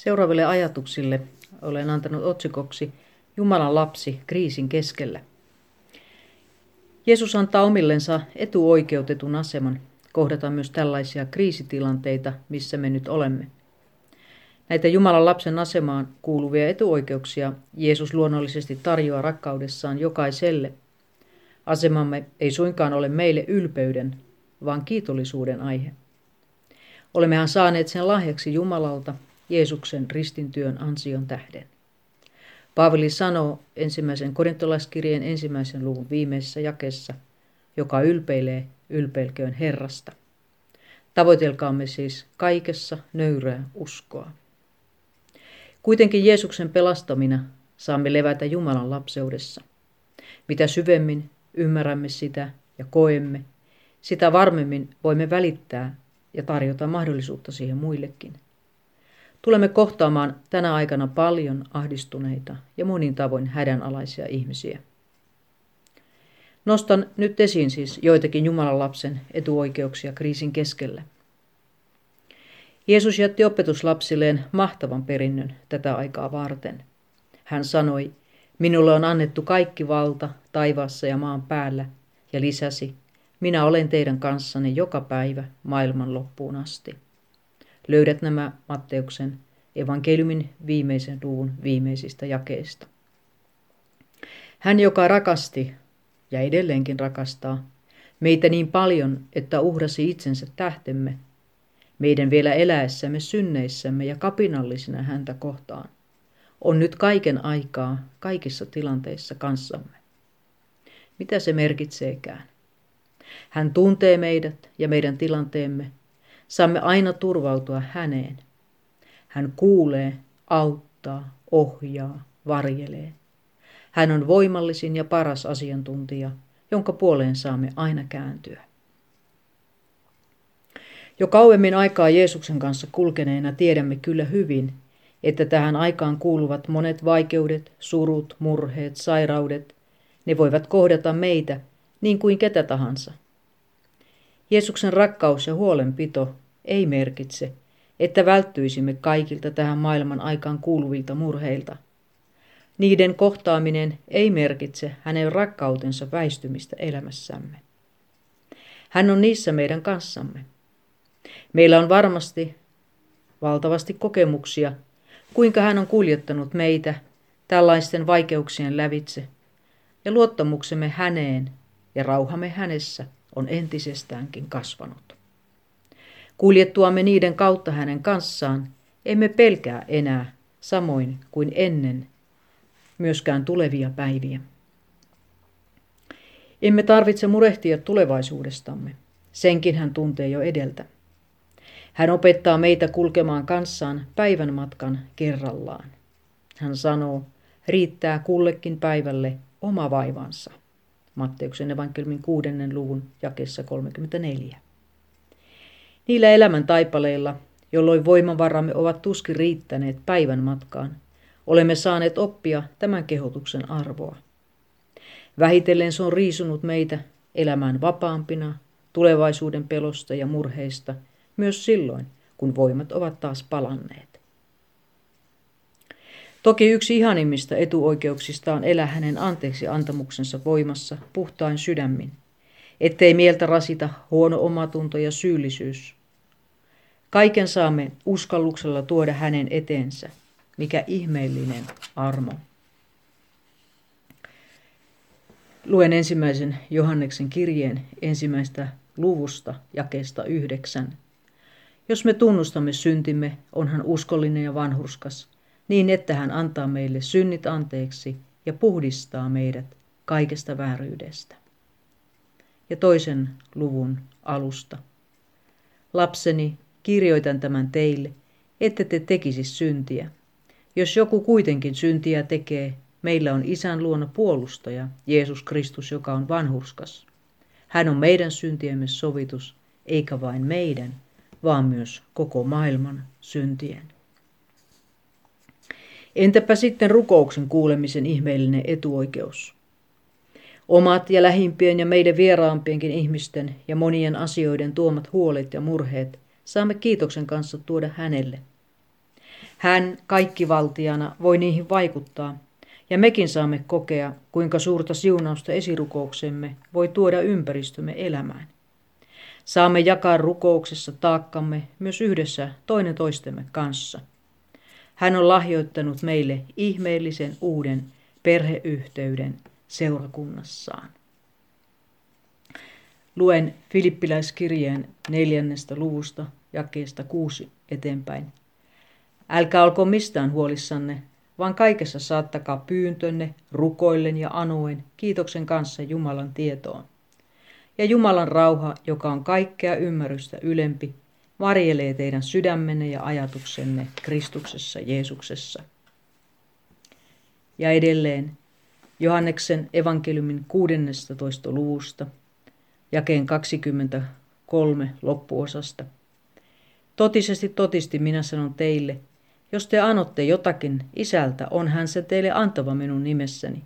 Seuraaville ajatuksille olen antanut otsikoksi Jumalan lapsi kriisin keskellä. Jeesus antaa omillensa etuoikeutetun aseman kohdata myös tällaisia kriisitilanteita, missä me nyt olemme. Näitä Jumalan lapsen asemaan kuuluvia etuoikeuksia Jeesus luonnollisesti tarjoaa rakkaudessaan jokaiselle. Asemamme ei suinkaan ole meille ylpeyden, vaan kiitollisuuden aihe. Olemmehan saaneet sen lahjaksi Jumalalta Jeesuksen ristintyön ansion tähden. Paavali sanoo ensimmäisen korintolaiskirjeen ensimmäisen luvun viimeisessä jakessa, joka ylpeilee, ylpeilköön Herrasta. Tavoitelkaamme siis kaikessa nöyrää uskoa. Kuitenkin Jeesuksen pelastamina saamme levätä Jumalan lapseudessa. Mitä syvemmin ymmärrämme sitä ja koemme, sitä varmemmin voimme välittää ja tarjota mahdollisuutta siihen muillekin. Tulemme kohtaamaan tänä aikana paljon ahdistuneita ja monin tavoin hädänalaisia ihmisiä. Nostan nyt esiin siis joitakin Jumalan lapsen etuoikeuksia kriisin keskellä. Jeesus jätti opetuslapsilleen mahtavan perinnön tätä aikaa varten. Hän sanoi, minulle on annettu kaikki valta taivaassa ja maan päällä, ja lisäsi, minä olen teidän kanssanne joka päivä maailman loppuun asti. Löydät nämä Matteuksen evankeliumin viimeisen luvun viimeisistä jakeista. Hän, joka rakasti ja edelleenkin rakastaa meitä niin paljon, että uhrasi itsensä tähtemme, meidän vielä eläessämme synneissämme ja kapinallisina häntä kohtaan, on nyt kaiken aikaa kaikissa tilanteissa kanssamme. Mitä se merkitseekään? Hän tuntee meidät ja meidän tilanteemme. Saamme aina turvautua häneen. Hän kuulee, auttaa, ohjaa, varjelee. Hän on voimallisin ja paras asiantuntija, jonka puoleen saamme aina kääntyä. Jo kauemmin aikaa Jeesuksen kanssa kulkeneena tiedämme kyllä hyvin, että tähän aikaan kuuluvat monet vaikeudet, surut, murheet, sairaudet, ne voivat kohdata meitä niin kuin ketä tahansa. Jeesuksen rakkaus ja huolenpito ei merkitse, että välttyisimme kaikilta tähän maailman aikaan kuuluvilta murheilta. Niiden kohtaaminen ei merkitse hänen rakkautensa väistymistä elämässämme. Hän on niissä meidän kanssamme. Meillä on varmasti valtavasti kokemuksia, kuinka hän on kuljettanut meitä tällaisten vaikeuksien lävitse, ja luottamuksemme häneen ja rauhamme hänessä on entisestäänkin kasvanut. Kuljettuamme niiden kautta hänen kanssaan, emme pelkää enää samoin kuin ennen myöskään tulevia päiviä. Emme tarvitse murehtia tulevaisuudestamme. Senkin hän tuntee jo edeltä. Hän opettaa meitä kulkemaan kanssaan päivän matkan kerrallaan. Hän sanoo, riittää kullekin päivälle oma vaivansa. Matteuksen evankeliumin kuudennen luvun jakessa 34. Niillä elämän taipaleilla, jolloin voimavaramme ovat tuskin riittäneet päivän matkaan, olemme saaneet oppia tämän kehotuksen arvoa. Vähitellen se on riisunut meitä elämään vapaampina, tulevaisuuden pelosta ja murheista, myös silloin, kun voimat ovat taas palanneet. Toki yksi ihanimmista etuoikeuksista on elää hänen anteeksi antamuksensa voimassa puhtain sydämin, ettei mieltä rasita huono omatunto ja syyllisyys. Kaiken saamme uskalluksella tuoda hänen eteensä, mikä ihmeellinen armo. Luen ensimmäisen Johanneksen kirjeen ensimmäistä luvusta jakeesta yhdeksän. Jos me tunnustamme syntimme, on hän uskollinen ja vanhurskas, niin että hän antaa meille synnit anteeksi ja puhdistaa meidät kaikesta vääryydestä. Ja toisen luvun alusta. Lapseni, kirjoitan tämän teille, ette te tekisi syntiä. Jos joku kuitenkin syntiä tekee, meillä on isän luona puolustaja, Jeesus Kristus, joka on vanhurskas. Hän on meidän syntiemme sovitus, eikä vain meidän, vaan myös koko maailman syntien. Entäpä sitten rukouksen kuulemisen ihmeellinen etuoikeus? Omat ja lähimpien ja meidän vieraampienkin ihmisten ja monien asioiden tuomat huolet ja murheet saamme kiitoksen kanssa tuoda hänelle. Hän kaikkivaltiana voi niihin vaikuttaa, ja mekin saamme kokea, kuinka suurta siunausta esirukouksemme voi tuoda ympäristömme elämään. Saamme jakaa rukouksessa taakkamme myös yhdessä toinen toistemme kanssa. Hän on lahjoittanut meille ihmeellisen uuden perheyhteyden seurakunnassaan. Luen Filippiläiskirjeen neljännestä luvusta jakeesta kuusi eteenpäin. Älkää olko mistään huolissanne, vaan kaikessa saattakaa pyyntönne rukoillen ja anoen kiitoksen kanssa Jumalan tietoon. Ja Jumalan rauha, joka on kaikkea ymmärrystä ylempi, varjelee teidän sydämenne ja ajatuksenne Kristuksessa Jeesuksessa. Ja edelleen Johanneksen evankeliumin 16. luvusta, jakeen 23 loppuosasta. Totisesti totisti minä sanon teille, jos te anotte jotakin isältä, on hän se teille antava minun nimessäni.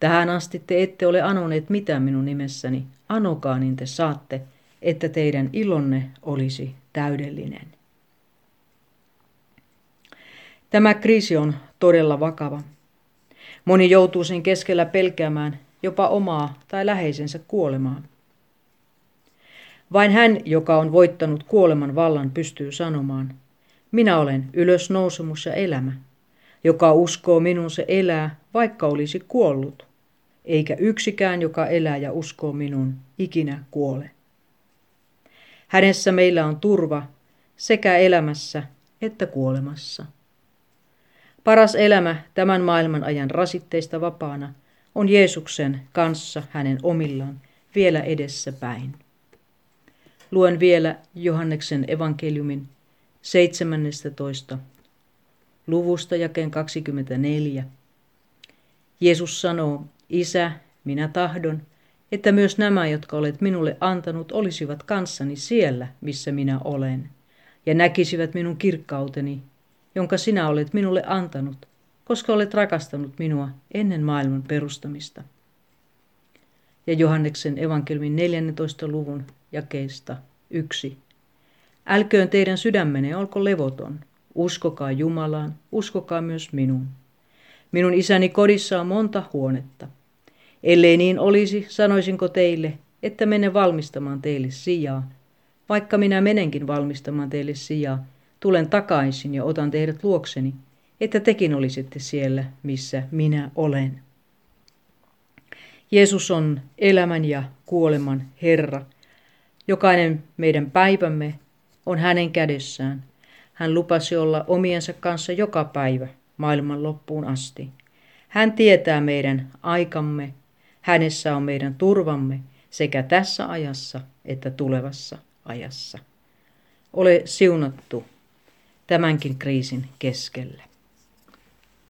Tähän asti te ette ole anoneet mitään minun nimessäni, anokaa niin te saatte, että teidän ilonne olisi täydellinen. Tämä kriisi on todella vakava. Moni joutuu sen keskellä pelkäämään jopa omaa tai läheisensä kuolemaa. Vain hän, joka on voittanut kuoleman vallan, pystyy sanomaan, minä olen ylösnousemus ja elämä. Joka uskoo minun se elää, vaikka olisi kuollut. Eikä yksikään, joka elää ja uskoo minun, ikinä kuole. Hänessä meillä on turva sekä elämässä että kuolemassa. Paras elämä tämän maailman ajan rasitteista vapaana on Jeesuksen kanssa hänen omillaan vielä edessä päin. Luen vielä Johanneksen evankeliumin 17. luvusta jakeen 24. Jeesus sanoo, Isä, minä tahdon, että myös nämä, jotka olet minulle antanut, olisivat kanssani siellä, missä minä olen, ja näkisivät minun kirkkauteni, jonka sinä olet minulle antanut, koska olet rakastanut minua ennen maailman perustamista. Ja Johanneksen evankelmin 14. luvun jakeesta 1. Älköön teidän sydämenne olko levoton. Uskokaa Jumalaan, uskokaa myös minun. Minun isäni kodissa on monta huonetta. Ellei niin olisi, sanoisinko teille, että mene valmistamaan teille sijaa. Vaikka minä menenkin valmistamaan teille sijaa, tulen takaisin ja otan teidät luokseni, että tekin olisitte siellä, missä minä olen. Jeesus on elämän ja kuoleman Herra. Jokainen meidän päivämme on hänen kädessään. Hän lupasi olla omiensa kanssa joka päivä maailman loppuun asti. Hän tietää meidän aikamme, hänessä on meidän turvamme sekä tässä ajassa että tulevassa ajassa. Ole siunattu tämänkin kriisin keskellä.